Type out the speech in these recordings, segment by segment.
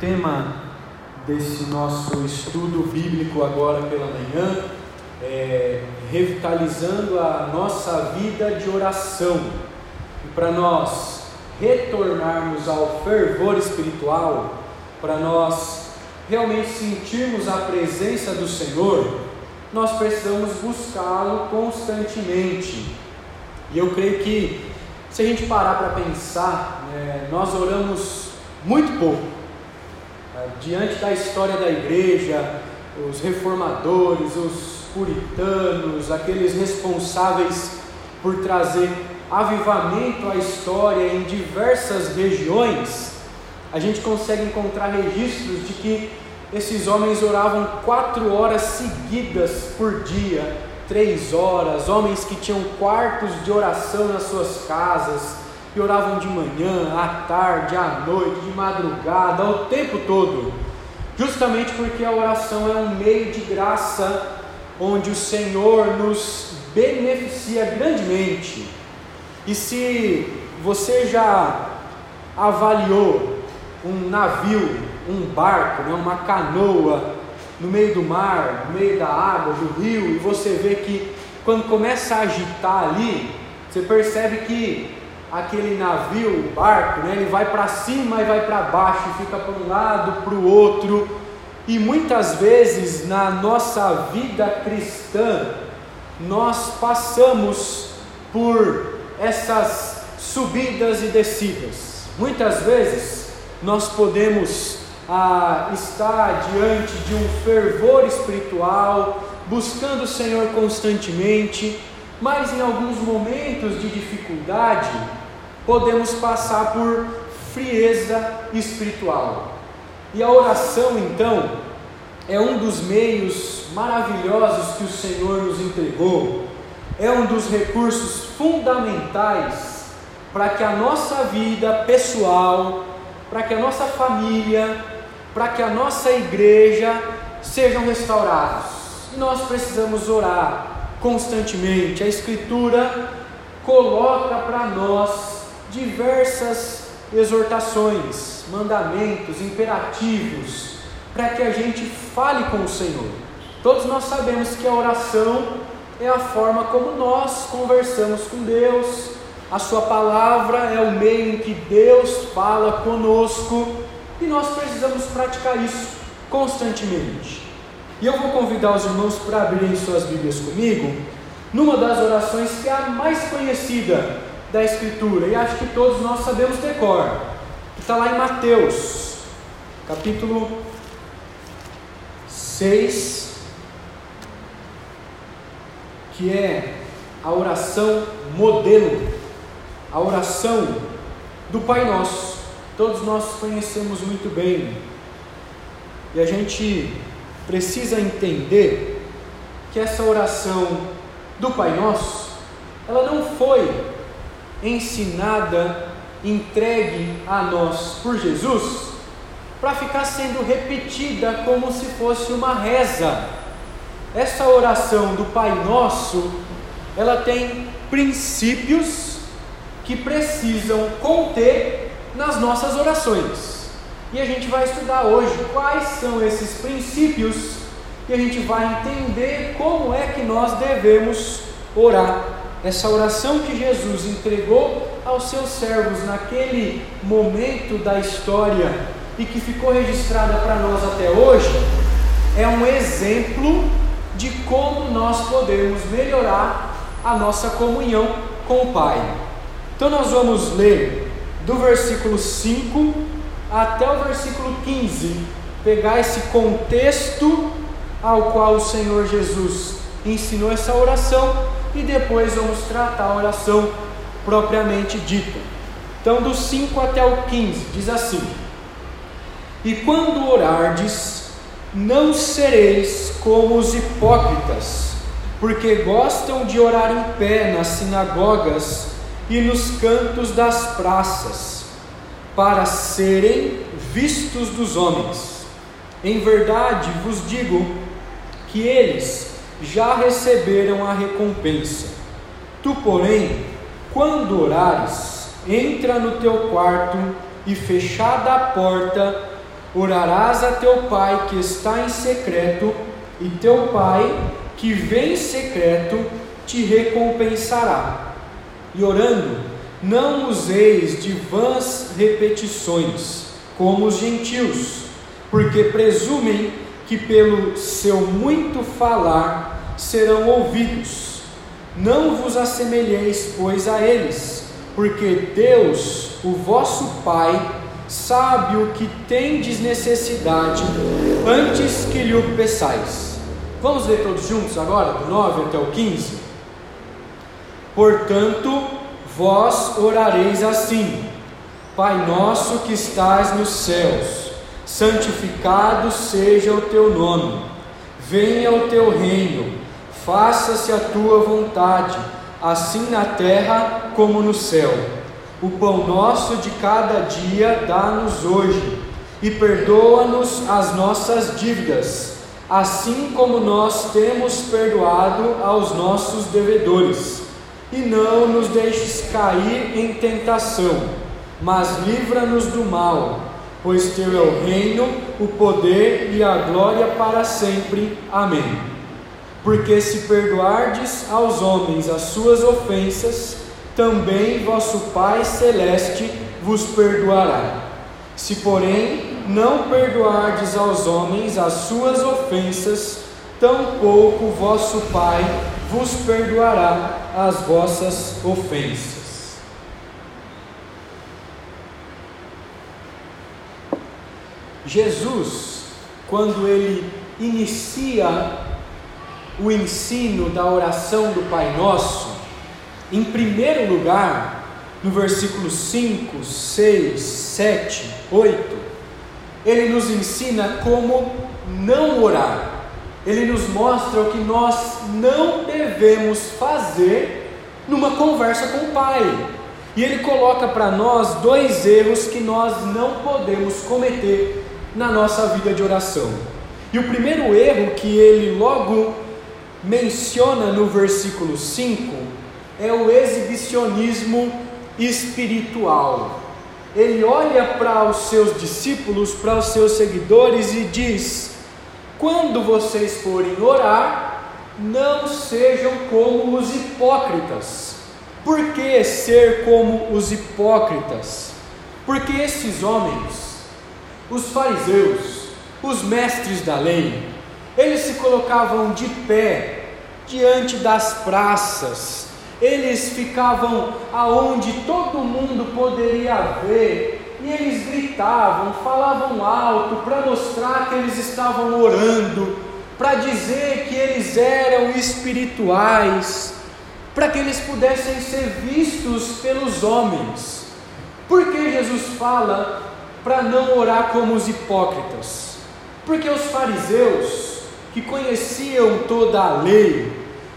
tema desse nosso estudo bíblico agora pela manhã é revitalizando a nossa vida de oração. E para nós retornarmos ao fervor espiritual, para nós realmente sentirmos a presença do Senhor, nós precisamos buscá-lo constantemente. E eu creio que se a gente parar para pensar, né, nós oramos muito pouco diante da história da igreja, os reformadores, os puritanos, aqueles responsáveis por trazer avivamento à história em diversas regiões, a gente consegue encontrar registros de que esses homens oravam quatro horas seguidas por dia, três horas, homens que tinham quartos de oração nas suas casas, que oravam de manhã, à tarde, à noite, de madrugada, o tempo todo, justamente porque a oração é um meio de graça onde o Senhor nos beneficia grandemente. E se você já avaliou um navio, um barco, né, uma canoa no meio do mar, no meio da água, do rio, e você vê que quando começa a agitar ali, você percebe que aquele navio, o barco, né, ele vai para cima e vai para baixo, fica para um lado, para o outro. E muitas vezes na nossa vida cristã, nós passamos por essas subidas e descidas. Muitas vezes nós podemos ah, estar diante de um fervor espiritual, buscando o Senhor constantemente, mas em alguns momentos de dificuldade, podemos passar por frieza espiritual. E a oração, então, é um dos meios maravilhosos que o Senhor nos entregou, é um dos recursos fundamentais para que a nossa vida pessoal, para que a nossa família, para que a nossa igreja sejam restaurados. E nós precisamos orar constantemente. A Escritura coloca para nós diversas exortações, mandamentos, imperativos, para que a gente fale com o Senhor. Todos nós sabemos que a oração é a forma como nós conversamos com Deus, a Sua palavra é o meio em que Deus fala conosco e nós precisamos praticar isso constantemente. E eu vou convidar os irmãos para abrirem suas Bíblias comigo, numa das orações que é a mais conhecida da Escritura, e acho que todos nós sabemos decor, que está lá em Mateus, capítulo 6, que é a oração modelo, a oração do Pai Nosso. Todos nós conhecemos muito bem, e a gente precisa entender que essa oração do Pai Nosso, ela não foi ensinada, entregue a nós por Jesus, para ficar sendo repetida como se fosse uma reza. Essa oração do Pai Nosso, ela tem princípios que precisam conter nas nossas orações. E a gente vai estudar hoje quais são esses princípios e a gente vai entender como é que nós devemos orar. Essa oração que Jesus entregou aos seus servos naquele momento da história e que ficou registrada para nós até hoje, é um exemplo de como nós podemos melhorar a nossa comunhão com o Pai. Então nós vamos ler do versículo 5 até o versículo 15, pegar esse contexto ao qual o Senhor Jesus ensinou essa oração e depois vamos tratar a oração propriamente dita. Então, do 5 até o 15, diz assim: E quando orardes, não sereis como os hipócritas, porque gostam de orar em pé nas sinagogas e nos cantos das praças para serem vistos dos homens. Em verdade vos digo que eles já receberam a recompensa. Tu, porém, quando orares, entra no teu quarto e fechada a porta, orarás a teu pai que está em secreto, e teu pai que vem em secreto te recompensará. E orando, não useis de vãs repetições, como os gentios, porque presumem que pelo seu muito falar serão ouvidos. Não vos assemelheis, pois, a eles, porque Deus, o vosso Pai, sabe o que tendes necessidade antes que lhe o peçais. Vamos ler todos juntos agora, do 9 até o 15? Portanto, vós orareis assim: Pai nosso que estás nos céus, santificado seja o teu nome, venha o teu reino, faça-se a tua vontade, assim na terra como no céu. O pão nosso de cada dia dá-nos hoje, e perdoa-nos as nossas dívidas, assim como nós temos perdoado aos nossos devedores e não nos deixes cair em tentação, mas livra-nos do mal, pois teu é o reino, o poder e a glória para sempre. Amém. Porque se perdoardes aos homens as suas ofensas, também vosso Pai celeste vos perdoará. Se, porém, não perdoardes aos homens as suas ofensas, tampouco vosso Pai vos perdoará as vossas ofensas. Jesus, quando ele inicia o ensino da oração do Pai Nosso, em primeiro lugar, no versículo 5, 6, 7, 8, ele nos ensina como não orar ele nos mostra o que nós não devemos fazer numa conversa com o Pai. E ele coloca para nós dois erros que nós não podemos cometer na nossa vida de oração. E o primeiro erro que ele logo menciona no versículo 5 é o exibicionismo espiritual. Ele olha para os seus discípulos, para os seus seguidores e diz: quando vocês forem orar, não sejam como os hipócritas. Por que ser como os hipócritas? Porque esses homens, os fariseus, os mestres da lei, eles se colocavam de pé diante das praças, eles ficavam aonde todo mundo poderia ver e eles gritavam, falavam alto para mostrar que eles estavam orando, para dizer que eles eram espirituais, para que eles pudessem ser vistos pelos homens. Por que Jesus fala para não orar como os hipócritas? Porque os fariseus, que conheciam toda a lei,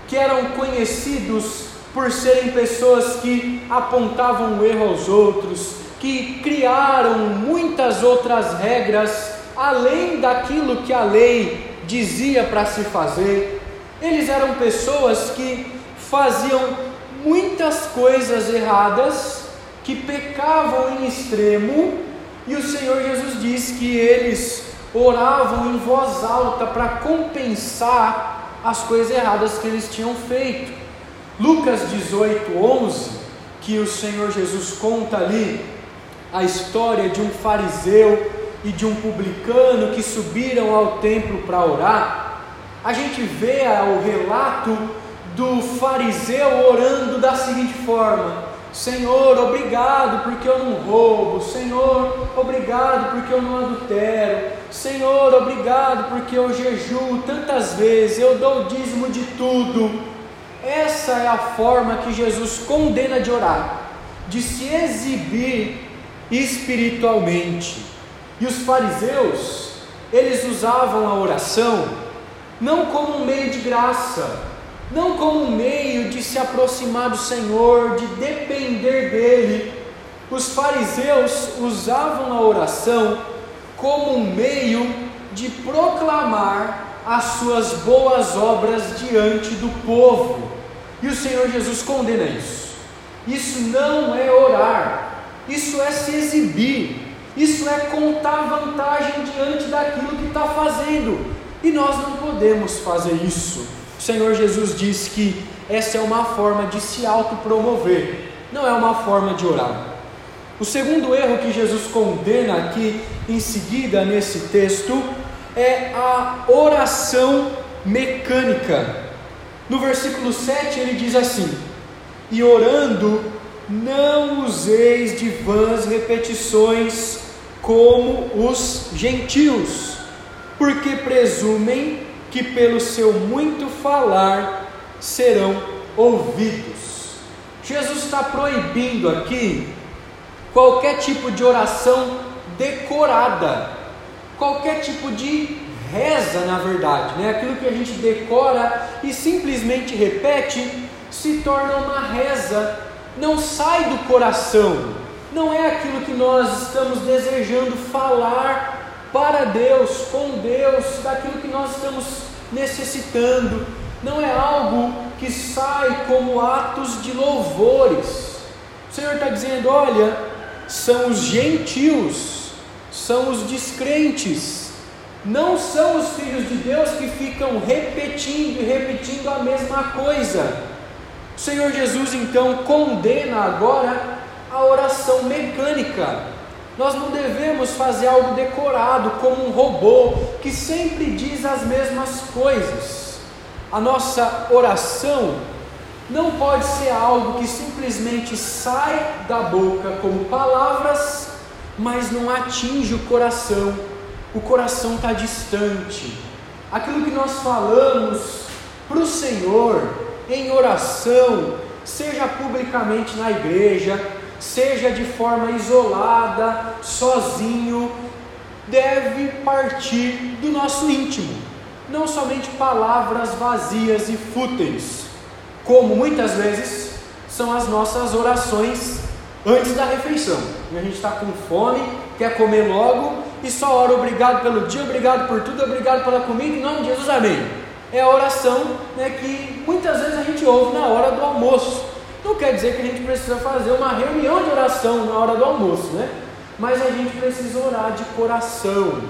que eram conhecidos por serem pessoas que apontavam o erro aos outros, que criaram muitas outras regras além daquilo que a lei dizia para se fazer. Eles eram pessoas que faziam muitas coisas erradas, que pecavam em extremo, e o Senhor Jesus diz que eles oravam em voz alta para compensar as coisas erradas que eles tinham feito. Lucas 18, 11, que o Senhor Jesus conta ali, a história de um fariseu e de um publicano que subiram ao templo para orar, a gente vê o relato do fariseu orando da seguinte forma: Senhor, obrigado porque eu não roubo, Senhor, obrigado porque eu não adultero, Senhor, obrigado porque eu jejuo tantas vezes, eu dou o dízimo de tudo. Essa é a forma que Jesus condena de orar, de se exibir espiritualmente. E os fariseus, eles usavam a oração não como um meio de graça, não como um meio de se aproximar do Senhor, de depender dele. Os fariseus usavam a oração como um meio de proclamar as suas boas obras diante do povo. E o Senhor Jesus condena isso. Isso não é orar, isso é se exibir, Isso é contar vantagem diante daquilo que está fazendo. E nós não podemos fazer isso. O Senhor Jesus disse que essa é uma forma de se autopromover, não é uma forma de orar. O segundo erro que Jesus condena aqui em seguida nesse texto é a oração mecânica. No versículo 7 ele diz assim: E orando, não useis de vãs repetições como os gentios, porque presumem que pelo seu muito falar serão ouvidos. Jesus está proibindo aqui qualquer tipo de oração decorada, qualquer tipo de reza, na verdade, né? aquilo que a gente decora e simplesmente repete se torna uma reza, não sai do coração, não é aquilo que nós estamos desejando falar para Deus, com Deus, daquilo que nós estamos necessitando, não é algo que sai como atos de louvores. O Senhor está dizendo: olha, são os gentios, são os descrentes, não são os filhos de Deus que ficam repetindo e repetindo a mesma coisa. O Senhor Jesus então condena agora a oração mecânica. Nós não devemos fazer algo decorado como um robô que sempre diz as mesmas coisas. A nossa oração não pode ser algo que simplesmente sai da boca como palavras, mas não atinge o coração. O coração está distante. Aquilo que nós falamos para o Senhor em oração, seja publicamente na igreja, seja de forma isolada, sozinho, deve partir do nosso íntimo, não somente palavras vazias e fúteis como muitas vezes são as nossas orações antes da refeição. E a gente está com fome, quer comer logo e só ora obrigado pelo dia, obrigado por tudo, obrigado pela comida, em nome de Jesus, amém. É a oração né, que muitas vezes a gente ouve na hora do almoço. Não quer dizer que a gente precisa fazer uma reunião de oração na hora do almoço, né? Mas a gente precisa orar de coração,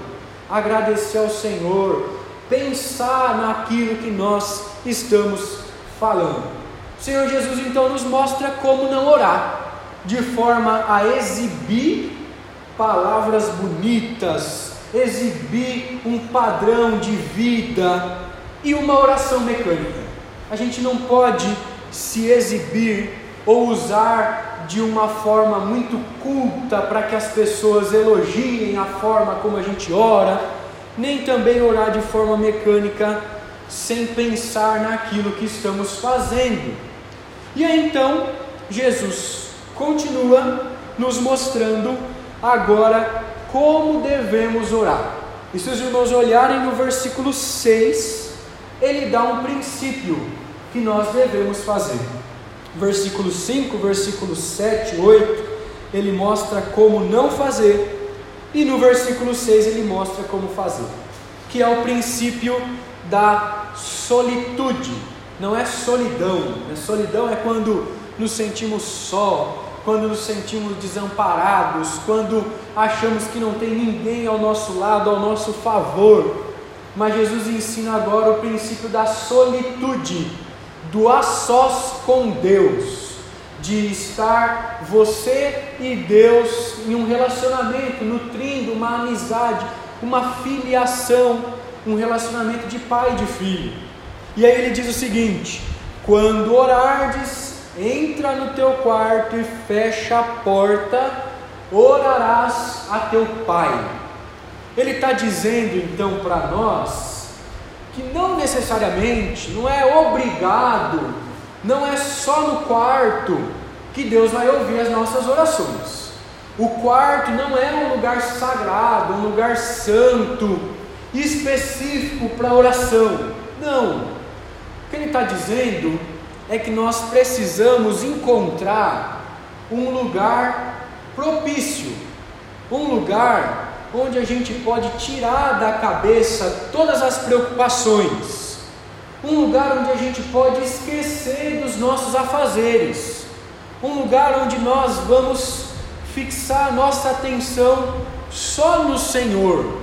agradecer ao Senhor, pensar naquilo que nós estamos falando. O Senhor Jesus então nos mostra como não orar, de forma a exibir palavras bonitas, exibir um padrão de vida e uma oração mecânica. A gente não pode se exibir ou usar de uma forma muito culta para que as pessoas elogiem a forma como a gente ora, nem também orar de forma mecânica sem pensar naquilo que estamos fazendo. E aí então, Jesus continua nos mostrando agora como devemos orar. E se os irmãos olharem no versículo 6, ele dá um princípio que nós devemos fazer. Versículo 5, versículo 7, 8, ele mostra como não fazer, e no versículo 6 ele mostra como fazer, que é o princípio da solitude, não é solidão. Né? Solidão é quando nos sentimos só, quando nos sentimos desamparados, quando achamos que não tem ninguém ao nosso lado, ao nosso favor. Mas Jesus ensina agora o princípio da solitude, do a sós com Deus, de estar você e Deus em um relacionamento, nutrindo uma amizade, uma filiação um relacionamento de pai e de filho. E aí ele diz o seguinte: quando orardes, entra no teu quarto e fecha a porta, orarás a teu pai. Ele está dizendo então para nós que não necessariamente, não é obrigado, não é só no quarto que Deus vai ouvir as nossas orações. O quarto não é um lugar sagrado, um lugar santo, específico para oração. Não. O que ele está dizendo é que nós precisamos encontrar um lugar propício, um lugar onde a gente pode tirar da cabeça todas as preocupações, um lugar onde a gente pode esquecer dos nossos afazeres, um lugar onde nós vamos fixar nossa atenção só no Senhor.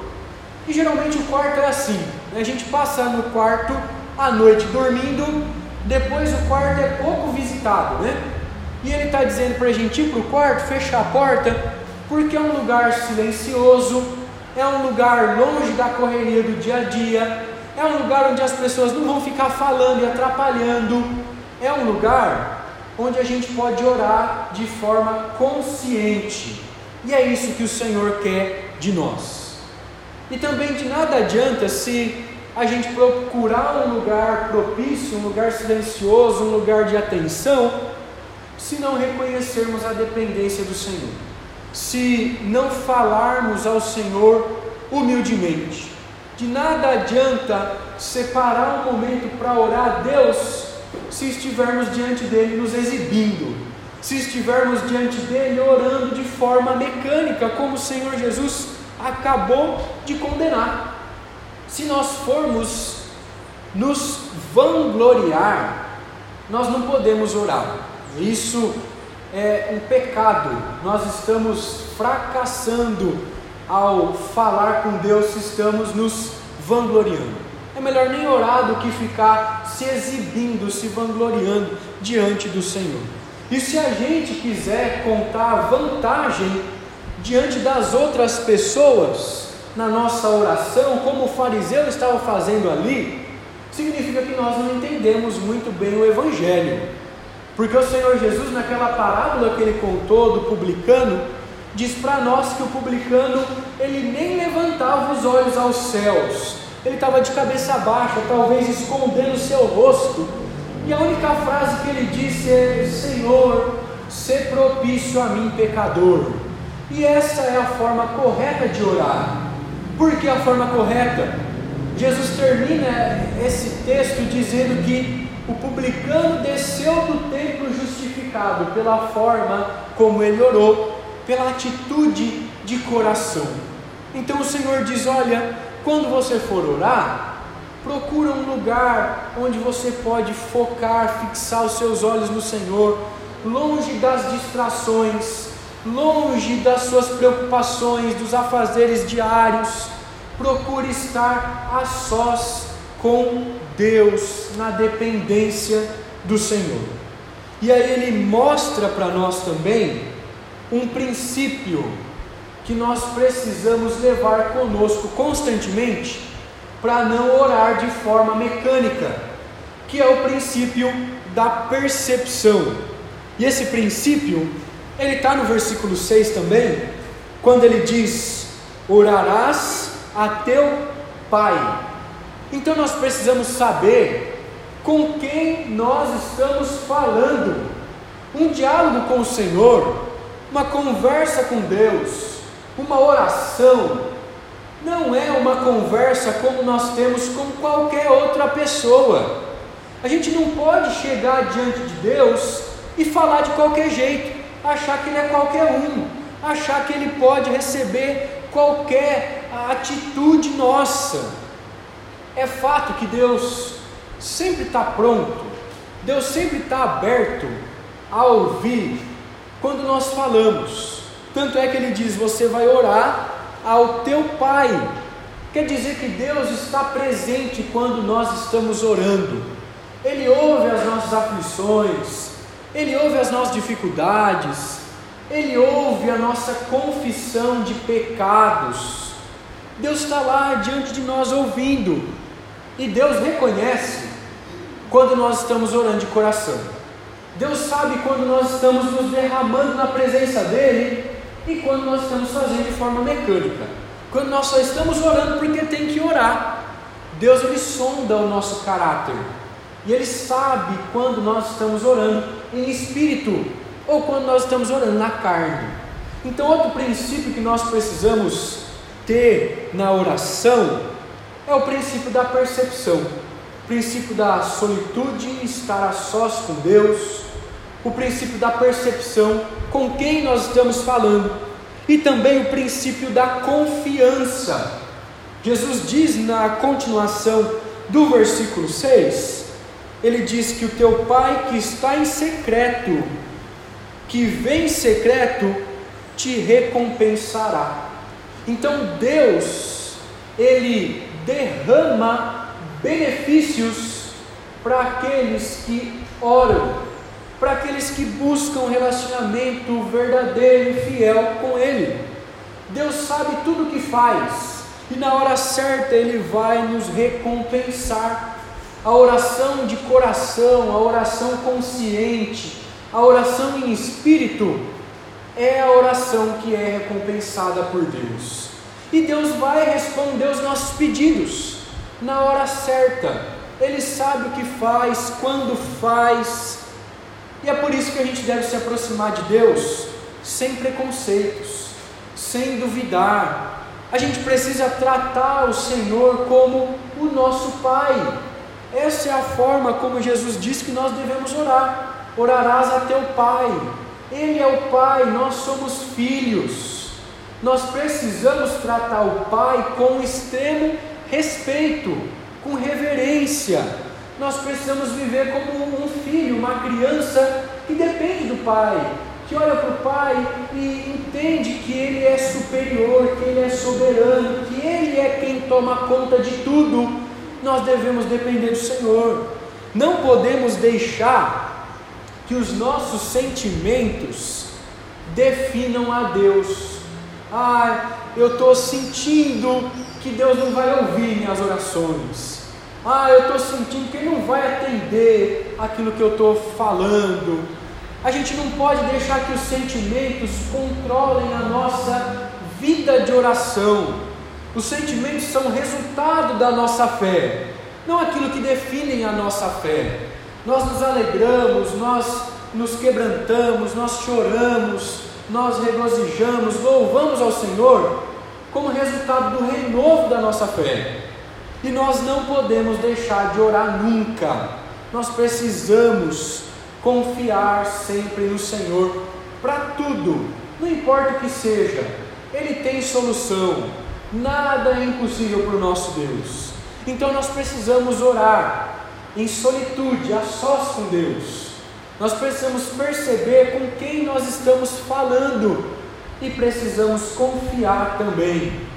E geralmente o quarto é assim: né? a gente passa no quarto à noite dormindo, depois o quarto é pouco visitado, né? E ele está dizendo para a gente ir para o quarto, fechar a porta, porque é um lugar silencioso, é um lugar longe da correria do dia a dia, é um lugar onde as pessoas não vão ficar falando e atrapalhando, é um lugar onde a gente pode orar de forma consciente. E é isso que o Senhor quer de nós. E também de nada adianta se a gente procurar um lugar propício, um lugar silencioso, um lugar de atenção, se não reconhecermos a dependência do Senhor, se não falarmos ao Senhor humildemente. De nada adianta separar um momento para orar a Deus se estivermos diante dele nos exibindo, se estivermos diante dele orando de forma mecânica, como o Senhor Jesus acabou de condenar. Se nós formos nos vangloriar, nós não podemos orar. Isso é um pecado. Nós estamos fracassando ao falar com Deus se estamos nos vangloriando. É melhor nem orar do que ficar se exibindo, se vangloriando diante do Senhor. E se a gente quiser contar vantagem diante das outras pessoas na nossa oração, como o fariseu estava fazendo ali, significa que nós não entendemos muito bem o Evangelho. Porque o Senhor Jesus, naquela parábola que ele contou do publicano, diz para nós que o publicano ele nem levantava os olhos aos céus, ele estava de cabeça baixa, talvez escondendo o seu rosto. E a única frase que ele disse é: Senhor, se propício a mim, pecador. E essa é a forma correta de orar. Por que a forma correta? Jesus termina esse texto dizendo que o publicano desceu do templo justificado pela forma como ele orou, pela atitude de coração. Então o Senhor diz: Olha, quando você for orar, procura um lugar onde você pode focar, fixar os seus olhos no Senhor, longe das distrações, longe das suas preocupações, dos afazeres diários. Procure estar a sós com Deus, na dependência do Senhor. E aí ele mostra para nós também um princípio que nós precisamos levar conosco constantemente para não orar de forma mecânica, que é o princípio da percepção. E esse princípio, ele está no versículo 6 também, quando ele diz: Orarás a teu Pai. Então nós precisamos saber com quem nós estamos falando. Um diálogo com o Senhor, uma conversa com Deus, uma oração não é uma conversa como nós temos com qualquer outra pessoa. A gente não pode chegar diante de Deus e falar de qualquer jeito, achar que Ele é qualquer um, achar que Ele pode receber qualquer atitude nossa. É fato que Deus sempre está pronto, Deus sempre está aberto a ouvir quando nós falamos. Tanto é que ele diz: Você vai orar ao teu Pai. Quer dizer que Deus está presente quando nós estamos orando. Ele ouve as nossas aflições, Ele ouve as nossas dificuldades, Ele ouve a nossa confissão de pecados. Deus está lá diante de nós ouvindo, e Deus reconhece quando nós estamos orando de coração. Deus sabe quando nós estamos nos derramando na presença dEle e quando nós estamos fazendo de forma mecânica. Quando nós só estamos orando porque tem que orar. Deus ele sonda o nosso caráter. E ele sabe quando nós estamos orando em espírito ou quando nós estamos orando na carne. Então, outro princípio que nós precisamos ter na oração é o princípio da percepção, o princípio da solitude, estar a sós com Deus, o princípio da percepção com quem nós estamos falando e também o princípio da confiança. Jesus diz na continuação do versículo 6, ele diz que o teu pai que está em secreto, que vem em secreto, te recompensará. Então Deus, Ele derrama benefícios para aqueles que oram, para aqueles que buscam um relacionamento verdadeiro e fiel com Ele. Deus sabe tudo o que faz e na hora certa Ele vai nos recompensar. A oração de coração, a oração consciente, a oração em espírito é a oração que é recompensada por Deus. E Deus vai responder os nossos pedidos na hora certa. Ele sabe o que faz, quando faz. E é por isso que a gente deve se aproximar de Deus sem preconceitos, sem duvidar. A gente precisa tratar o Senhor como o nosso Pai. Essa é a forma como Jesus disse que nós devemos orar orarás a teu Pai. Ele é o Pai, nós somos filhos. Nós precisamos tratar o Pai com extremo respeito, com reverência. Nós precisamos viver como um filho, uma criança que depende do Pai, que olha para o Pai e entende que Ele é superior, que Ele é soberano, que Ele é quem toma conta de tudo. Nós devemos depender do Senhor. Não podemos deixar que os nossos sentimentos definam a Deus. Ah, eu estou sentindo que Deus não vai ouvir minhas orações. Ah, eu estou sentindo que Ele não vai atender aquilo que eu estou falando. A gente não pode deixar que os sentimentos controlem a nossa vida de oração. Os sentimentos são resultado da nossa fé, não aquilo que definem a nossa fé. Nós nos alegramos, nós nos quebrantamos, nós choramos, nós regozijamos, louvamos ao Senhor como resultado do renovo da nossa fé. E nós não podemos deixar de orar nunca. Nós precisamos confiar sempre no Senhor para tudo, não importa o que seja, Ele tem solução. Nada é impossível para o nosso Deus. Então nós precisamos orar, em solitude, a sós com Deus. Nós precisamos perceber com quem nós estamos falando e precisamos confiar também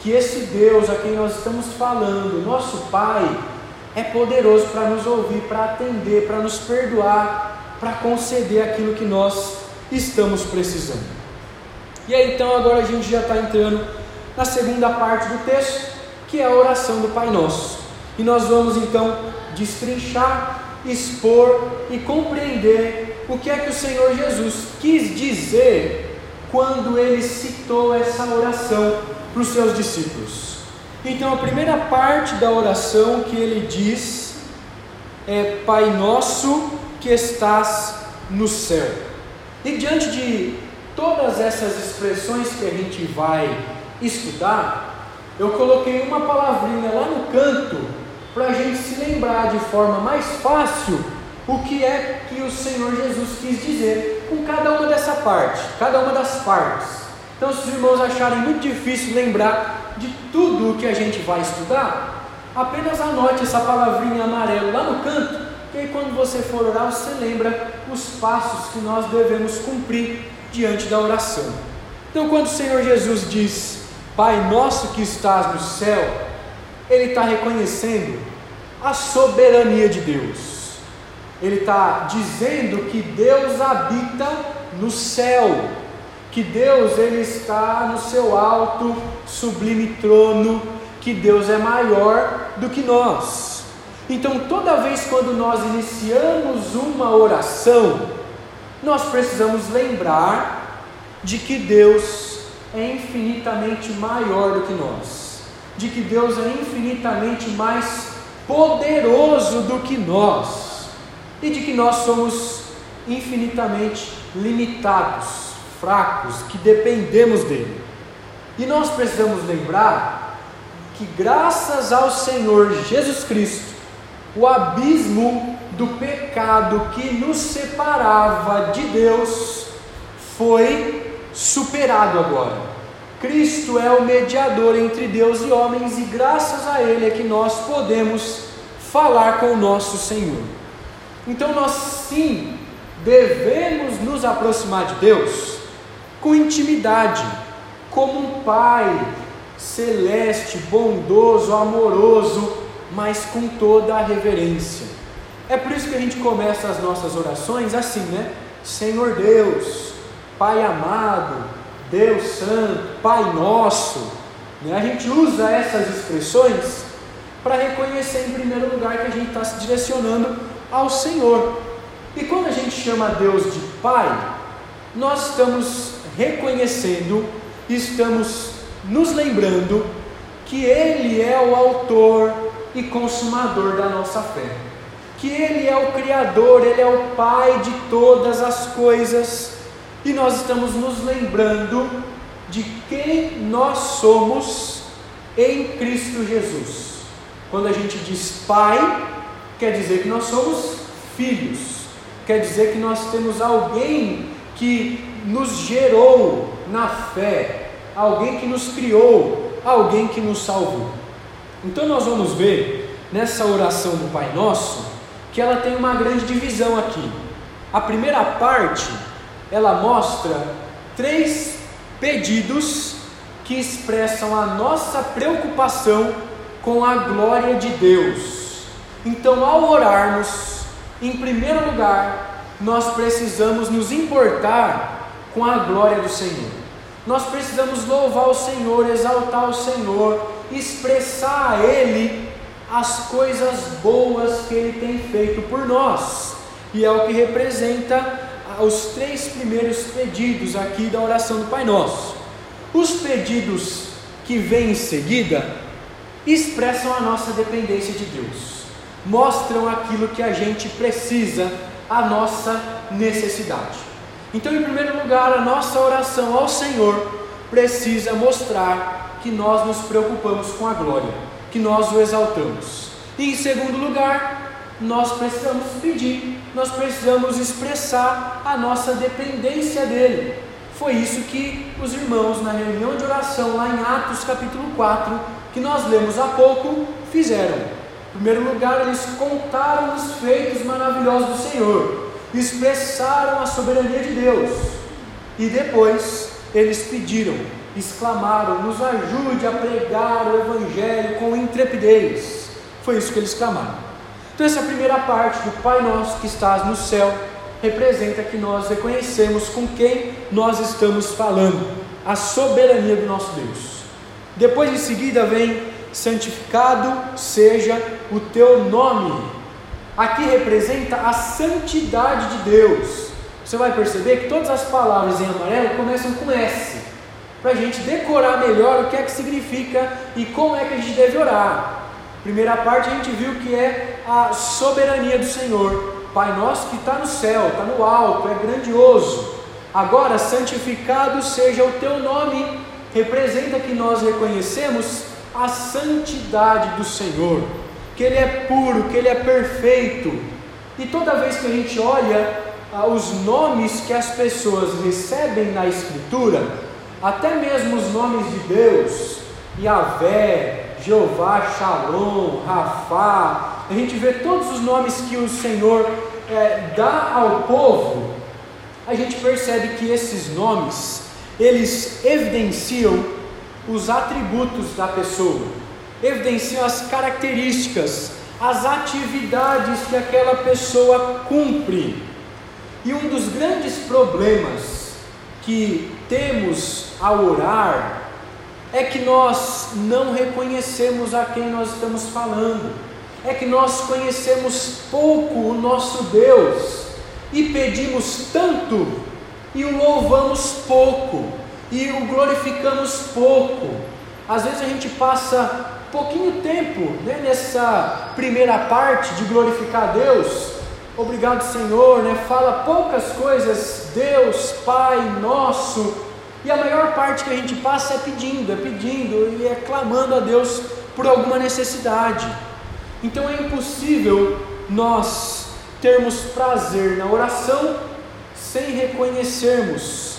que esse Deus a quem nós estamos falando, nosso Pai, é poderoso para nos ouvir, para atender, para nos perdoar, para conceder aquilo que nós estamos precisando. E aí então agora a gente já está entrando na segunda parte do texto, que é a oração do Pai Nosso. E nós vamos então destrinchar, expor e compreender o que é que o Senhor Jesus quis dizer quando ele citou essa oração para os seus discípulos. Então, a primeira parte da oração que ele diz é: Pai nosso que estás no céu. E diante de todas essas expressões que a gente vai estudar, eu coloquei uma palavrinha lá no canto para a gente se lembrar de forma mais fácil o que é que o Senhor Jesus quis dizer com cada uma dessa parte, cada uma das partes. Então, se os irmãos acharem muito difícil lembrar de tudo o que a gente vai estudar, apenas anote essa palavrinha amarela lá no canto, que aí quando você for orar, você lembra os passos que nós devemos cumprir diante da oração. Então, quando o Senhor Jesus diz, Pai nosso que estás no céu, ele está reconhecendo a soberania de Deus. Ele está dizendo que Deus habita no céu, que Deus ele está no seu alto, sublime trono, que Deus é maior do que nós. Então, toda vez quando nós iniciamos uma oração, nós precisamos lembrar de que Deus é infinitamente maior do que nós de que Deus é infinitamente mais poderoso do que nós e de que nós somos infinitamente limitados, fracos, que dependemos dele. E nós precisamos lembrar que, graças ao Senhor Jesus Cristo, o abismo do pecado que nos separava de Deus foi superado agora. Cristo é o mediador entre Deus e homens, e graças a Ele é que nós podemos falar com o nosso Senhor. Então, nós sim devemos nos aproximar de Deus com intimidade, como um pai celeste, bondoso, amoroso, mas com toda a reverência. É por isso que a gente começa as nossas orações assim, né? Senhor Deus, Pai amado, Deus Santo, Pai Nosso. Né? A gente usa essas expressões para reconhecer, em primeiro lugar, que a gente está se direcionando ao Senhor. E quando a gente chama Deus de Pai, nós estamos reconhecendo, estamos nos lembrando que Ele é o autor e consumador da nossa fé, que Ele é o Criador, Ele é o Pai de todas as coisas, e nós estamos nos lembrando de quem nós somos em Cristo Jesus. Quando a gente diz Pai, quer dizer que nós somos filhos, quer dizer que nós temos alguém que nos gerou na fé, alguém que nos criou, alguém que nos salvou. Então nós vamos ver nessa oração do Pai Nosso que ela tem uma grande divisão aqui. A primeira parte ela mostra três pedidos que expressam a nossa preocupação com a glória de Deus. Então, ao orarmos, em primeiro lugar, nós precisamos nos importar com a glória do Senhor. Nós precisamos louvar o Senhor, exaltar o Senhor, expressar a Ele as coisas boas que Ele tem feito por nós. E é o que representa os três primeiros pedidos aqui da oração do Pai Nosso. Os pedidos que vêm em seguida expressam a nossa dependência de Deus, mostram aquilo que a gente precisa, a nossa necessidade. Então, em primeiro lugar, a nossa oração ao Senhor precisa mostrar que nós nos preocupamos com a glória, que nós o exaltamos. E em segundo lugar, nós precisamos pedir, nós precisamos expressar a nossa dependência dele. Foi isso que os irmãos na reunião de oração lá em Atos capítulo 4, que nós lemos há pouco, fizeram. Em primeiro lugar, eles contaram os feitos maravilhosos do Senhor expressaram a soberania de Deus e depois eles pediram, exclamaram: nos ajude a pregar o Evangelho com intrepidez. Foi isso que eles clamaram. Então, essa primeira parte do Pai Nosso que estás no céu representa que nós reconhecemos com quem nós estamos falando, a soberania do nosso Deus. Depois, em seguida, vem: santificado seja o teu nome aqui representa a santidade de Deus. Você vai perceber que todas as palavras em amarelo começam com S, para a gente decorar melhor o que é que significa e como é que a gente deve orar. Primeira parte a gente viu que é a soberania do Senhor, Pai nosso que está no céu, está no alto, é grandioso. Agora, santificado seja o teu nome, representa que nós reconhecemos a santidade do Senhor que Ele é puro, que Ele é perfeito. E toda vez que a gente olha ah, os nomes que as pessoas recebem na Escritura, até mesmo os nomes de Deus, Yahvé, Jeová, Shalom, Rafá, a gente vê todos os nomes que o Senhor é, dá ao povo, a gente percebe que esses nomes, eles evidenciam os atributos da pessoa. Evidenciam as características, as atividades que aquela pessoa cumpre. E um dos grandes problemas que temos ao orar é que nós não reconhecemos a quem nós estamos falando, é que nós conhecemos pouco o nosso Deus e pedimos tanto e o louvamos pouco e o glorificamos pouco. Às vezes a gente passa pouquinho tempo né, nessa primeira parte de glorificar Deus. Obrigado, Senhor, né? Fala poucas coisas, Deus, Pai nosso, e a maior parte que a gente passa é pedindo, é pedindo e é clamando a Deus por alguma necessidade. Então é impossível nós termos prazer na oração sem reconhecermos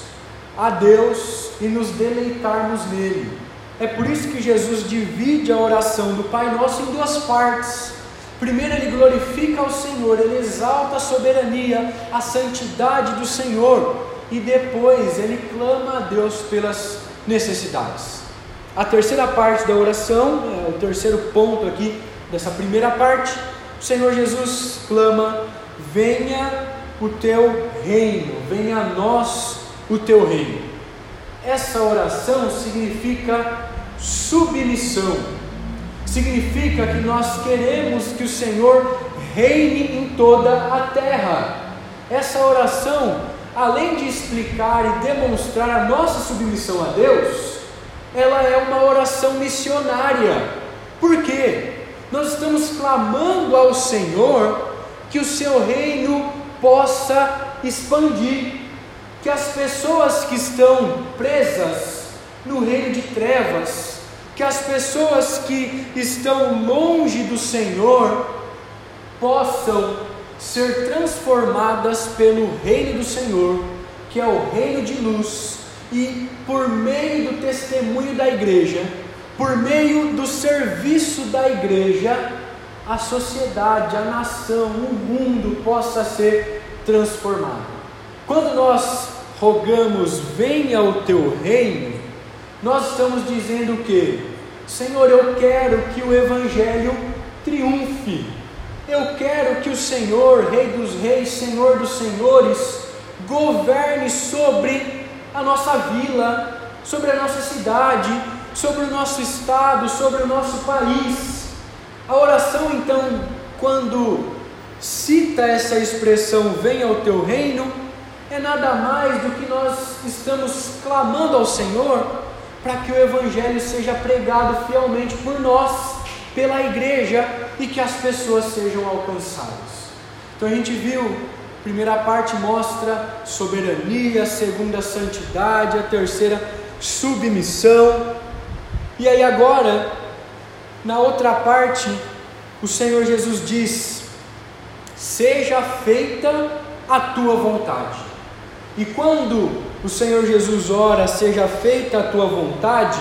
a Deus e nos deleitarmos nele. É por isso que Jesus divide a oração do Pai Nosso em duas partes. Primeiro, ele glorifica ao Senhor, ele exalta a soberania, a santidade do Senhor, e depois ele clama a Deus pelas necessidades. a terceira parte da oração, é o terceiro ponto aqui dessa primeira parte, o Senhor Jesus clama: venha o teu reino, venha a nós o teu reino. Essa oração significa submissão, significa que nós queremos que o Senhor reine em toda a terra. Essa oração, além de explicar e demonstrar a nossa submissão a Deus, ela é uma oração missionária. Por quê? Nós estamos clamando ao Senhor que o seu reino possa expandir, que as pessoas que estão presas no reino de trevas, que as pessoas que estão longe do Senhor possam ser transformadas pelo reino do Senhor, que é o reino de luz, e por meio do testemunho da igreja, por meio do serviço da igreja, a sociedade, a nação, o mundo possa ser transformado. Quando nós rogamos, venha o teu reino, nós estamos dizendo que, Senhor, eu quero que o Evangelho triunfe, eu quero que o Senhor, Rei dos Reis, Senhor dos Senhores, governe sobre a nossa vila, sobre a nossa cidade, sobre o nosso estado, sobre o nosso país. A oração, então, quando cita essa expressão, venha ao teu reino, é nada mais do que nós estamos clamando ao Senhor para que o Evangelho seja pregado fielmente por nós, pela igreja e que as pessoas sejam alcançadas. Então a gente viu, primeira parte mostra soberania, segunda santidade, a terceira submissão. E aí agora, na outra parte, o Senhor Jesus diz: Seja feita a tua vontade. E quando o Senhor Jesus ora, seja feita a tua vontade,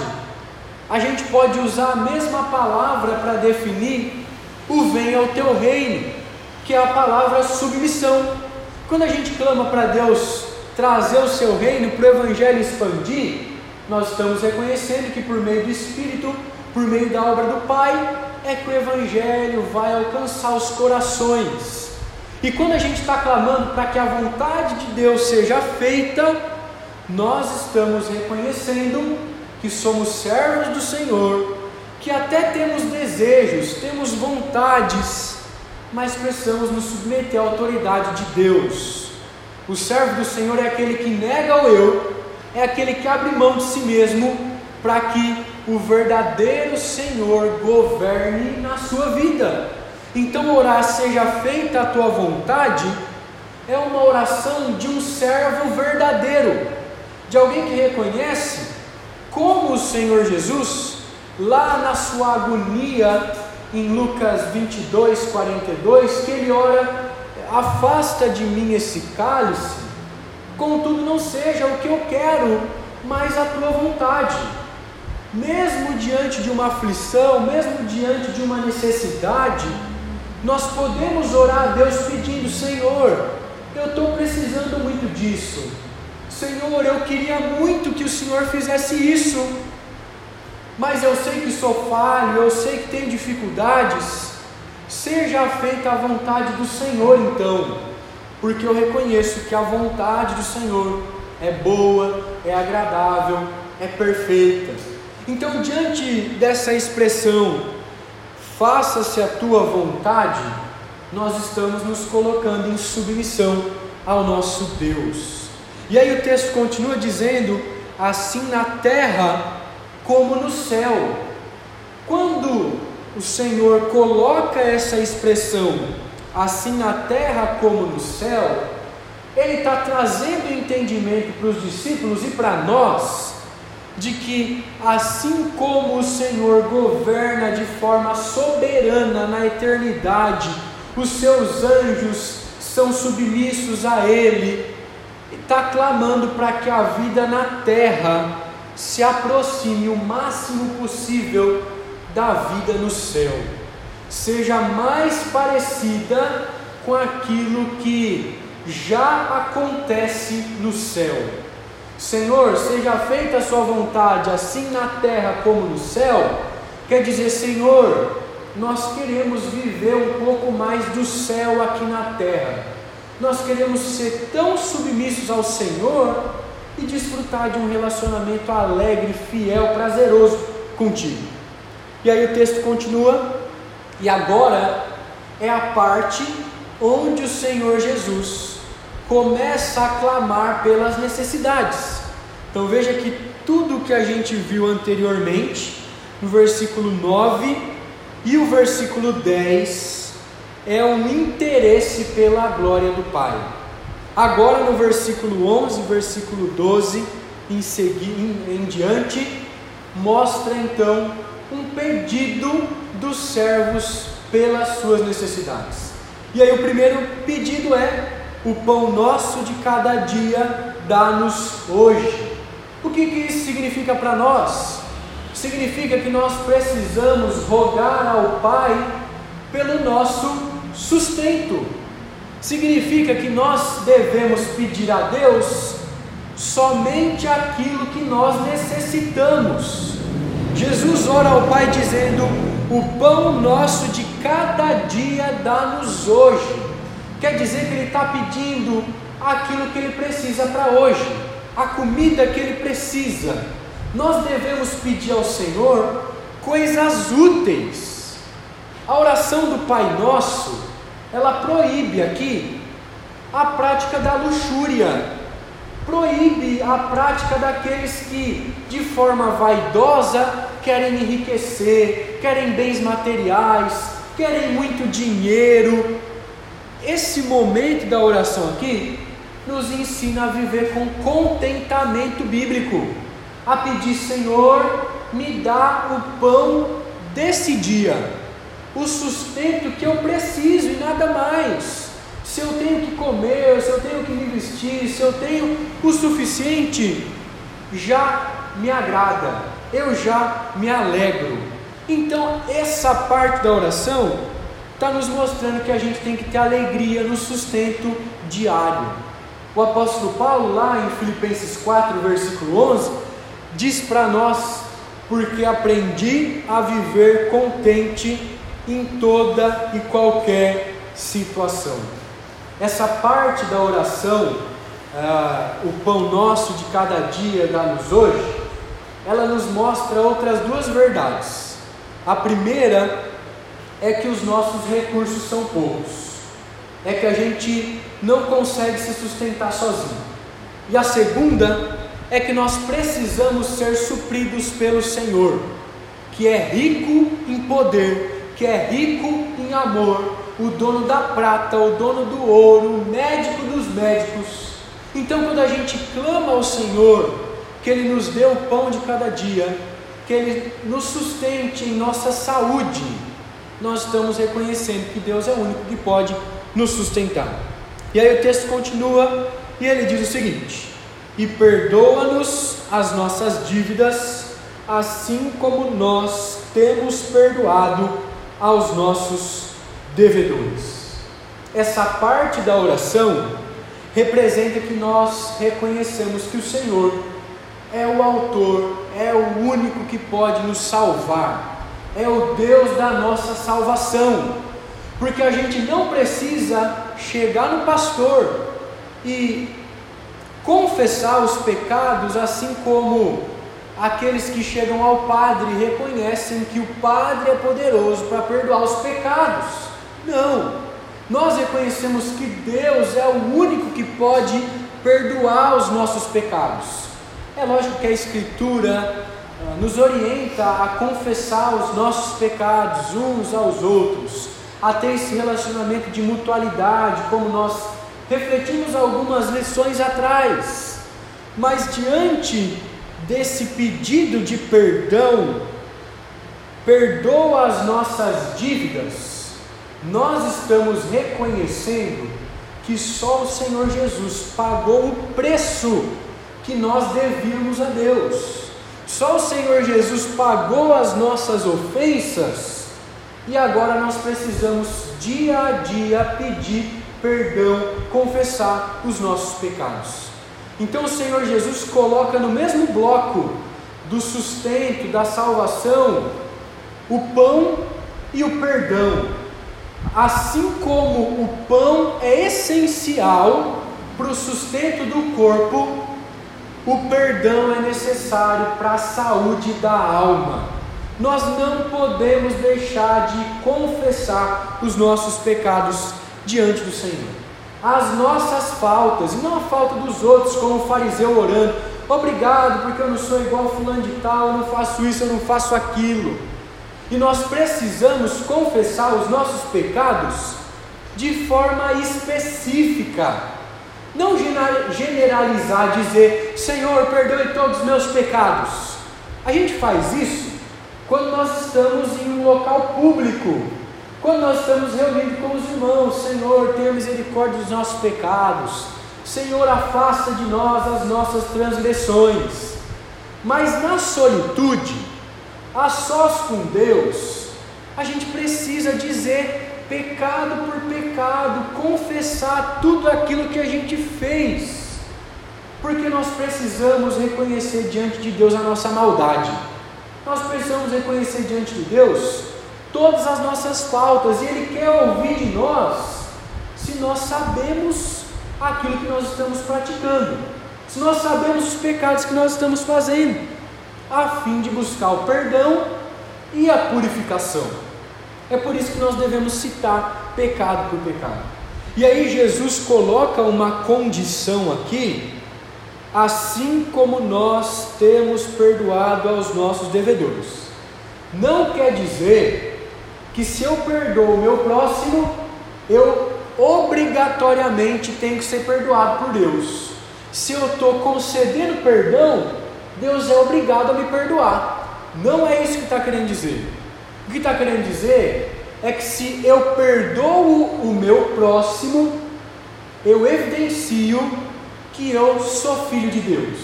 a gente pode usar a mesma palavra para definir o venha ao teu reino, que é a palavra submissão. Quando a gente clama para Deus trazer o seu reino, para o Evangelho expandir, nós estamos reconhecendo que por meio do Espírito, por meio da obra do Pai, é que o Evangelho vai alcançar os corações. E quando a gente está clamando para que a vontade de Deus seja feita, nós estamos reconhecendo que somos servos do Senhor, que até temos desejos, temos vontades, mas precisamos nos submeter à autoridade de Deus. O servo do Senhor é aquele que nega o eu, é aquele que abre mão de si mesmo para que o verdadeiro Senhor governe na sua vida. Então, orar seja feita a tua vontade é uma oração de um servo verdadeiro, de alguém que reconhece como o Senhor Jesus, lá na sua agonia, em Lucas 22, 42, que ele ora: Afasta de mim esse cálice, contudo, não seja o que eu quero, mas a tua vontade mesmo diante de uma aflição, mesmo diante de uma necessidade, nós podemos orar a Deus pedindo: Senhor, eu estou precisando muito disso. Senhor, eu queria muito que o Senhor fizesse isso, mas eu sei que sou falho, eu sei que tenho dificuldades. Seja feita a vontade do Senhor, então, porque eu reconheço que a vontade do Senhor é boa, é agradável, é perfeita. Então, diante dessa expressão, faça-se a tua vontade, nós estamos nos colocando em submissão ao nosso Deus. E aí o texto continua dizendo: assim na terra como no céu. Quando o Senhor coloca essa expressão, assim na terra como no céu, Ele está trazendo entendimento para os discípulos e para nós de que, assim como o Senhor governa de forma soberana na eternidade, os seus anjos são submissos a Ele, está clamando para que a vida na terra se aproxime o máximo possível da vida no céu, seja mais parecida com aquilo que já acontece no céu. Senhor, seja feita a sua vontade, assim na terra como no céu, quer dizer, Senhor, nós queremos viver um pouco mais do céu aqui na terra. Nós queremos ser tão submissos ao Senhor e desfrutar de um relacionamento alegre, fiel, prazeroso contigo. E aí o texto continua, e agora é a parte onde o Senhor Jesus começa a clamar pelas necessidades. Então veja que tudo que a gente viu anteriormente, no versículo 9 e o versículo 10, é um interesse pela glória do Pai. Agora no versículo 11, versículo 12, em, segui, em, em diante, mostra então um pedido dos servos pelas suas necessidades. E aí o primeiro pedido é: o pão nosso de cada dia dá-nos hoje. O que, que isso significa para nós? Significa que nós precisamos rogar ao Pai pelo nosso sustento. Significa que nós devemos pedir a Deus somente aquilo que nós necessitamos. Jesus ora ao Pai dizendo: O pão nosso de cada dia dá-nos hoje. Quer dizer que ele está pedindo aquilo que ele precisa para hoje, a comida que ele precisa. Nós devemos pedir ao Senhor coisas úteis. A oração do Pai Nosso, ela proíbe aqui a prática da luxúria, proíbe a prática daqueles que, de forma vaidosa, querem enriquecer, querem bens materiais, querem muito dinheiro, esse momento da oração aqui nos ensina a viver com contentamento bíblico, a pedir, Senhor, me dá o pão desse dia, o sustento que eu preciso e nada mais. Se eu tenho que comer, se eu tenho que me vestir, se eu tenho o suficiente, já me agrada, eu já me alegro. Então, essa parte da oração está nos mostrando que a gente tem que ter alegria no sustento diário. O apóstolo Paulo, lá em Filipenses 4, versículo 11, diz para nós: Porque aprendi a viver contente em toda e qualquer situação. Essa parte da oração, ah, o pão nosso de cada dia dá-nos hoje, ela nos mostra outras duas verdades. A primeira é que os nossos recursos são poucos, é que a gente não consegue se sustentar sozinho. E a segunda é que nós precisamos ser supridos pelo Senhor, que é rico em poder, que é rico em amor, o dono da prata, o dono do ouro, o médico dos médicos. Então, quando a gente clama ao Senhor, que Ele nos dê o pão de cada dia, que Ele nos sustente em nossa saúde, nós estamos reconhecendo que Deus é o único que pode nos sustentar. E aí o texto continua e ele diz o seguinte: E perdoa-nos as nossas dívidas, assim como nós temos perdoado aos nossos devedores. Essa parte da oração representa que nós reconhecemos que o Senhor é o autor, é o único que pode nos salvar é o Deus da nossa salvação, porque a gente não precisa chegar no pastor e confessar os pecados, assim como aqueles que chegam ao Padre reconhecem que o Padre é poderoso para perdoar os pecados. Não, nós reconhecemos que Deus é o único que pode perdoar os nossos pecados. É lógico que a Escritura nos orienta a confessar os nossos pecados uns aos outros, a ter esse relacionamento de mutualidade, como nós refletimos algumas lições atrás. Mas diante desse pedido de perdão, perdoa as nossas dívidas, nós estamos reconhecendo que só o Senhor Jesus pagou o preço que nós devíamos a Deus. Só o Senhor Jesus pagou as nossas ofensas e agora nós precisamos dia a dia pedir perdão, confessar os nossos pecados. Então o Senhor Jesus coloca no mesmo bloco do sustento, da salvação, o pão e o perdão. Assim como o pão é essencial para o sustento do corpo, o perdão é necessário para a saúde da alma. Nós não podemos deixar de confessar os nossos pecados diante do Senhor. As nossas faltas, e não a falta dos outros, como o fariseu orando, obrigado porque eu não sou igual fulano de tal, eu não faço isso, eu não faço aquilo. E nós precisamos confessar os nossos pecados de forma específica. Não generalizar, dizer, Senhor, perdoe todos os meus pecados. A gente faz isso quando nós estamos em um local público, quando nós estamos reunidos com os irmãos, Senhor, tenha misericórdia dos nossos pecados. Senhor, afasta de nós as nossas transgressões. Mas na solitude, a sós com Deus, a gente precisa dizer pecado por pecado, confessar tudo aquilo que a gente fez, porque nós precisamos reconhecer diante de Deus a nossa maldade, nós precisamos reconhecer diante de Deus todas as nossas faltas, e Ele quer ouvir de nós se nós sabemos aquilo que nós estamos praticando, se nós sabemos os pecados que nós estamos fazendo, a fim de buscar o perdão e a purificação. É por isso que nós devemos citar pecado por pecado. E aí Jesus coloca uma condição aqui, assim como nós temos perdoado aos nossos devedores. Não quer dizer que se eu perdoo o meu próximo, eu obrigatoriamente tenho que ser perdoado por Deus. Se eu estou concedendo perdão, Deus é obrigado a me perdoar. Não é isso que está querendo dizer. O que está querendo dizer é que se eu perdoo o meu próximo, eu evidencio que eu sou filho de Deus.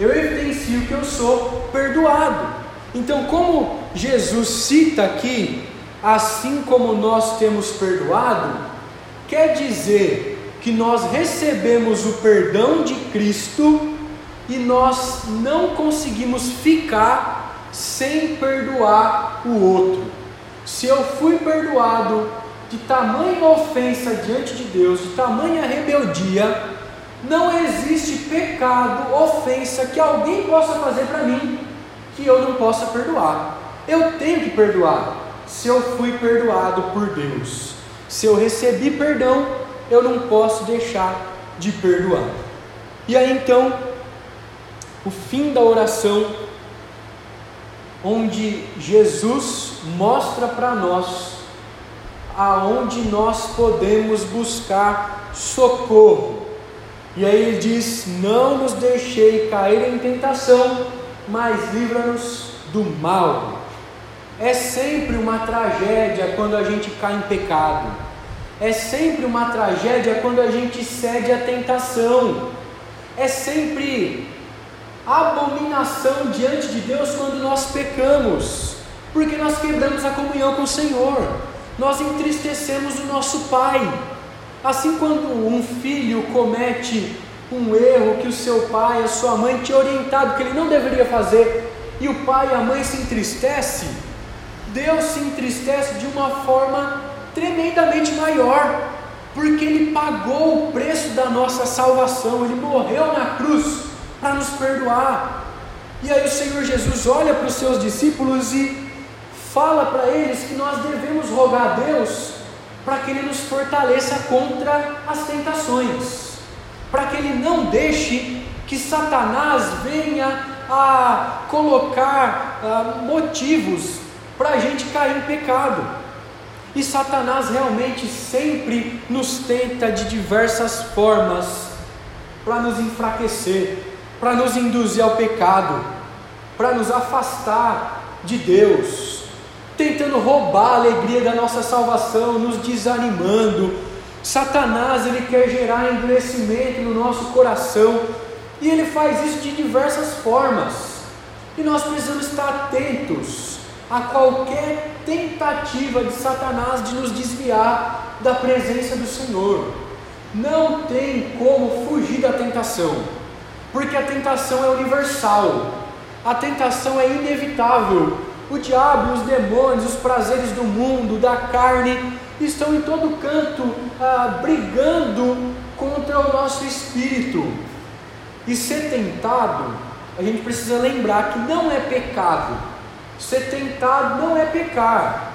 Eu evidencio que eu sou perdoado. Então, como Jesus cita aqui, assim como nós temos perdoado, quer dizer que nós recebemos o perdão de Cristo e nós não conseguimos ficar sem perdoar o outro. Se eu fui perdoado de tamanha ofensa diante de Deus, de tamanha rebeldia, não existe pecado, ofensa que alguém possa fazer para mim que eu não possa perdoar. Eu tenho que perdoar. Se eu fui perdoado por Deus, se eu recebi perdão, eu não posso deixar de perdoar. E aí então, o fim da oração onde Jesus mostra para nós aonde nós podemos buscar socorro. E aí ele diz: Não nos deixei cair em tentação, mas livra-nos do mal. É sempre uma tragédia quando a gente cai em pecado. É sempre uma tragédia quando a gente cede à tentação. É sempre abominação diante de Deus quando nós pecamos, porque nós quebramos a comunhão com o Senhor, nós entristecemos o nosso Pai. Assim, quando um filho comete um erro que o seu pai, a sua mãe tinha orientado que ele não deveria fazer, e o pai e a mãe se entristecem, Deus se entristece de uma forma tremendamente maior, porque Ele pagou o preço da nossa salvação, Ele morreu na cruz para nos perdoar. E aí o Senhor Jesus olha para os seus discípulos e fala para eles que nós devemos rogar a Deus para que Ele nos fortaleça contra as tentações, para que Ele não deixe que Satanás venha a colocar uh, motivos para a gente cair em pecado. E Satanás realmente sempre nos tenta de diversas formas para nos enfraquecer, para nos induzir ao pecado, para nos afastar de Deus, tentando roubar a alegria da nossa salvação, nos desanimando. Satanás ele quer gerar endurecimento no nosso coração e ele faz isso de diversas formas. E nós precisamos estar atentos a qualquer tentativa de Satanás de nos desviar da presença do Senhor. Não tem como fugir da tentação. porque a tentação é universal, a tentação é inevitável. O diabo, os demônios, os prazeres do mundo, da carne, estão em todo canto ah, brigando contra o nosso espírito. E ser tentado, a gente precisa lembrar que não é pecado. Ser tentado não é pecar.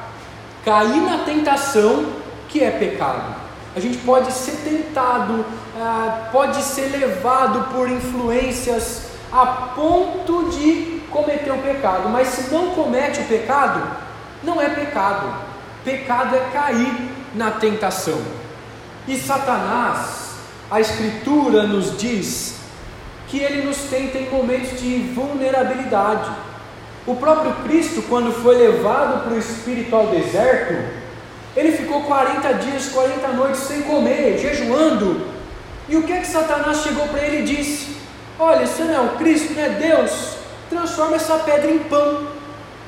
Cair na tentação que é pecado. A gente pode ser tentado, ah, pode ser levado por influências a ponto de cometer o pecado, mas se não comete o pecado, não é pecado. Pecado é cair na tentação. E Satanás, a Escritura nos diz que ele nos tenta em momentos de vulnerabilidade. O próprio Cristo, quando foi levado para o Espírito ao deserto, ele ficou 40 dias, 40 noites sem comer, jejuando. E o que é que Satanás chegou para ele e disse? Olha, você não é o Cristo, não é Deus, transforma essa pedra em pão.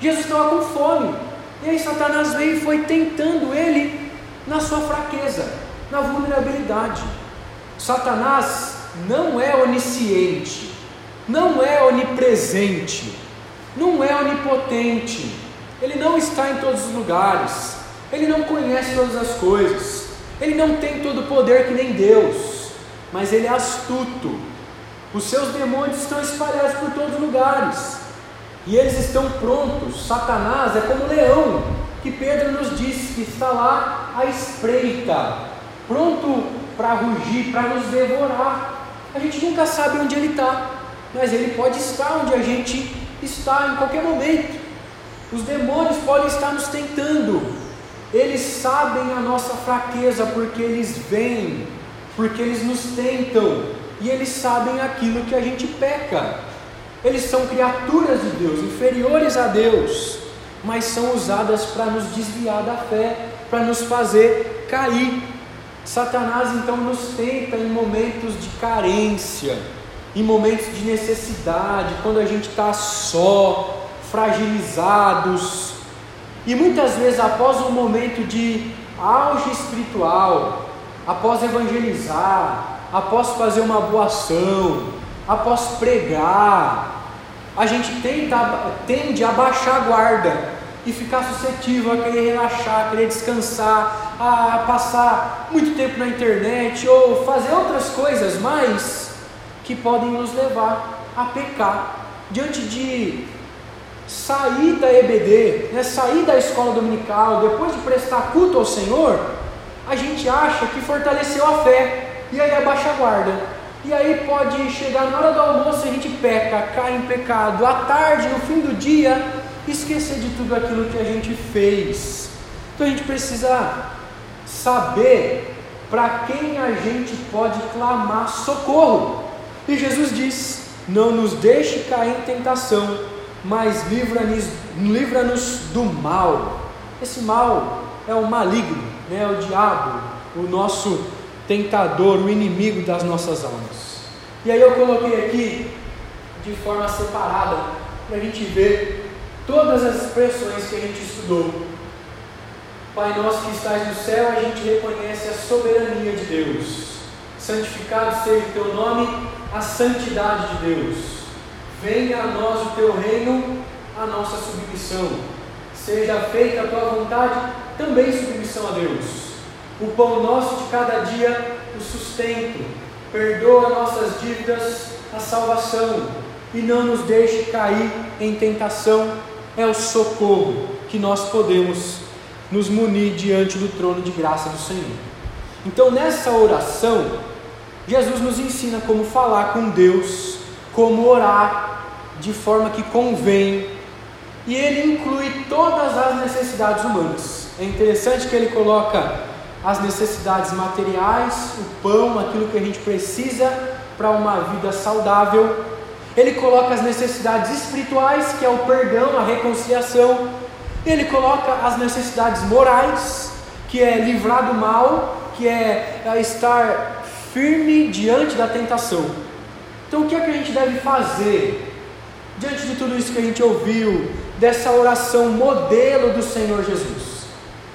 Jesus estava com fome. E aí Satanás veio e foi tentando ele na sua fraqueza, na vulnerabilidade. Satanás não é onisciente, não é onipresente, não é onipotente, ele não está em todos os lugares, ele não conhece todas as coisas, ele não tem todo o poder que nem Deus, mas ele é astuto. Os seus demônios estão espalhados por todos os lugares e eles estão prontos. Satanás é como um leão que Pedro nos disse que está lá à espreita, pronto para rugir, para nos devorar. A gente nunca sabe onde ele está, mas ele pode estar onde a gente está em qualquer momento. Os demônios podem estar nos tentando, eles sabem a nossa fraqueza porque eles vêm, porque eles nos tentam e eles sabem aquilo que a gente peca. Eles são criaturas de Deus, inferiores a Deus, mas são usadas para nos desviar da fé, para nos fazer cair. Satanás então nos tenta em momentos de carência, em momentos de necessidade, quando a gente está só, fragilizados, e muitas vezes após um momento de auge espiritual, após evangelizar, após fazer uma boa ação, após pregar, a gente tenta, tende a baixar a guarda e ficar suscetível a querer relaxar, a querer descansar, a passar muito tempo na internet ou fazer outras coisas mais que podem nos levar a pecar diante de sair da EBD, né, sair da escola dominical, depois de prestar culto ao Senhor, a gente acha que fortaleceu a fé e aí abaixa a guarda. E aí pode chegar na hora do almoço e a gente peca, cai em pecado. À tarde, no fim do dia, esquecer de tudo aquilo que a gente fez. Então a gente precisa saber para quem a gente pode clamar socorro. E Jesus diz: Não nos deixe cair em tentação, mas livra-nos livra do mal. Esse mal é o maligno, né? o diabo, o nosso tentador, o inimigo das nossas almas. E aí eu coloquei aqui de forma separada para a gente ver todas as expressões que a gente estudou. Pai nosso que estás no céu, a gente reconhece a soberania de Deus. Santificado seja o teu nome, a santidade de Deus Venha a nós o teu reino, a nossa submissão. Seja feita a tua vontade, também submissão a Deus. O pão nosso de cada dia, o sustento. Perdoa nossas dívidas, a salvação. E não nos deixe cair em tentação. É o socorro que nós podemos nos munir diante do trono de graça do Senhor. Então, nessa oração, Jesus nos ensina como falar com Deus, como orar, de forma que convém, e ele inclui todas as necessidades humanas. É interessante que ele coloca as necessidades materiais, o pão, aquilo que a gente precisa para uma vida saudável. Ele coloca as necessidades espirituais, que é o perdão, a reconciliação. Ele coloca as necessidades morais, que é livrar do mal, que é, é estar firme diante da tentação. Então, o que é que a gente deve fazer diante de tudo isso que a gente ouviu, dessa oração modelo do Senhor Jesus,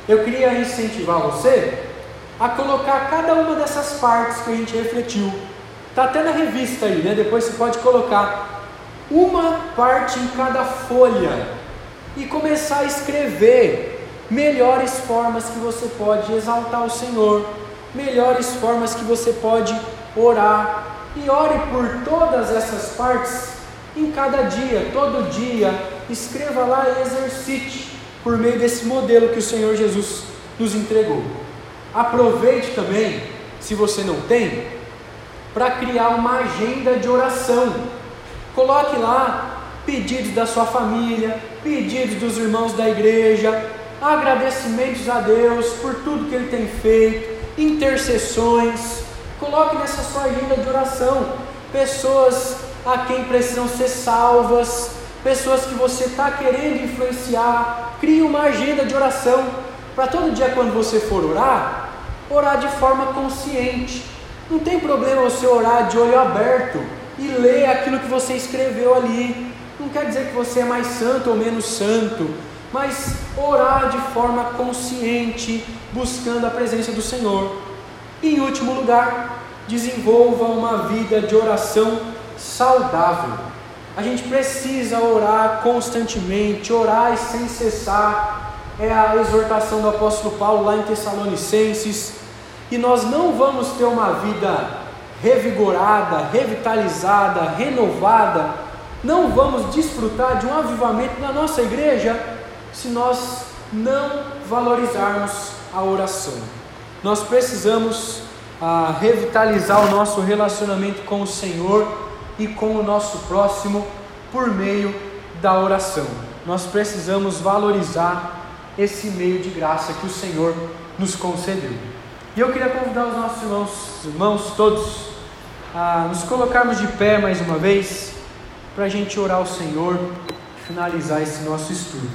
eu queria incentivar você a colocar cada uma dessas partes que a gente refletiu Está até na revista aí, né? Depois você pode colocar uma parte em cada folha e começar a escrever melhores formas que você pode exaltar o Senhor, melhores formas que você pode orar. E ore por todas essas partes em cada dia, todo dia. Escreva lá e exercite por meio desse modelo que o Senhor Jesus nos entregou. Aproveite também, se você não tem, para criar uma agenda de oração. Coloque lá pedidos da sua família, pedidos dos irmãos da igreja, agradecimentos a Deus por tudo que Ele tem feito, intercessões. Coloque nessa sua agenda de oração pessoas a quem precisam ser salvas, pessoas que você está querendo influenciar. Crie uma agenda de oração para todo dia quando você for orar, orar de forma consciente. Não tem problema você orar de olho aberto e ler aquilo que você escreveu ali. Não quer dizer que você é mais santo ou menos santo, mas orar de forma consciente, buscando a presença do Senhor. E em último lugar, desenvolva uma vida de oração saudável. A gente precisa orar constantemente, orar sem cessar. É a exortação do apóstolo Paulo lá em Tessalonicenses. E nós não vamos ter uma vida revigorada, revitalizada, renovada, não vamos desfrutar de um avivamento na nossa igreja se nós não valorizarmos a oração. Nós precisamos ah, revitalizar o nosso relacionamento com o Senhor e com o nosso próximo por meio da oração. Nós precisamos valorizar esse meio de graça que o Senhor nos concedeu. E eu queria convidar os nossos irmãos, irmãos todos a nos colocarmos de pé mais uma vez para a gente orar ao Senhor e finalizar esse nosso estudo.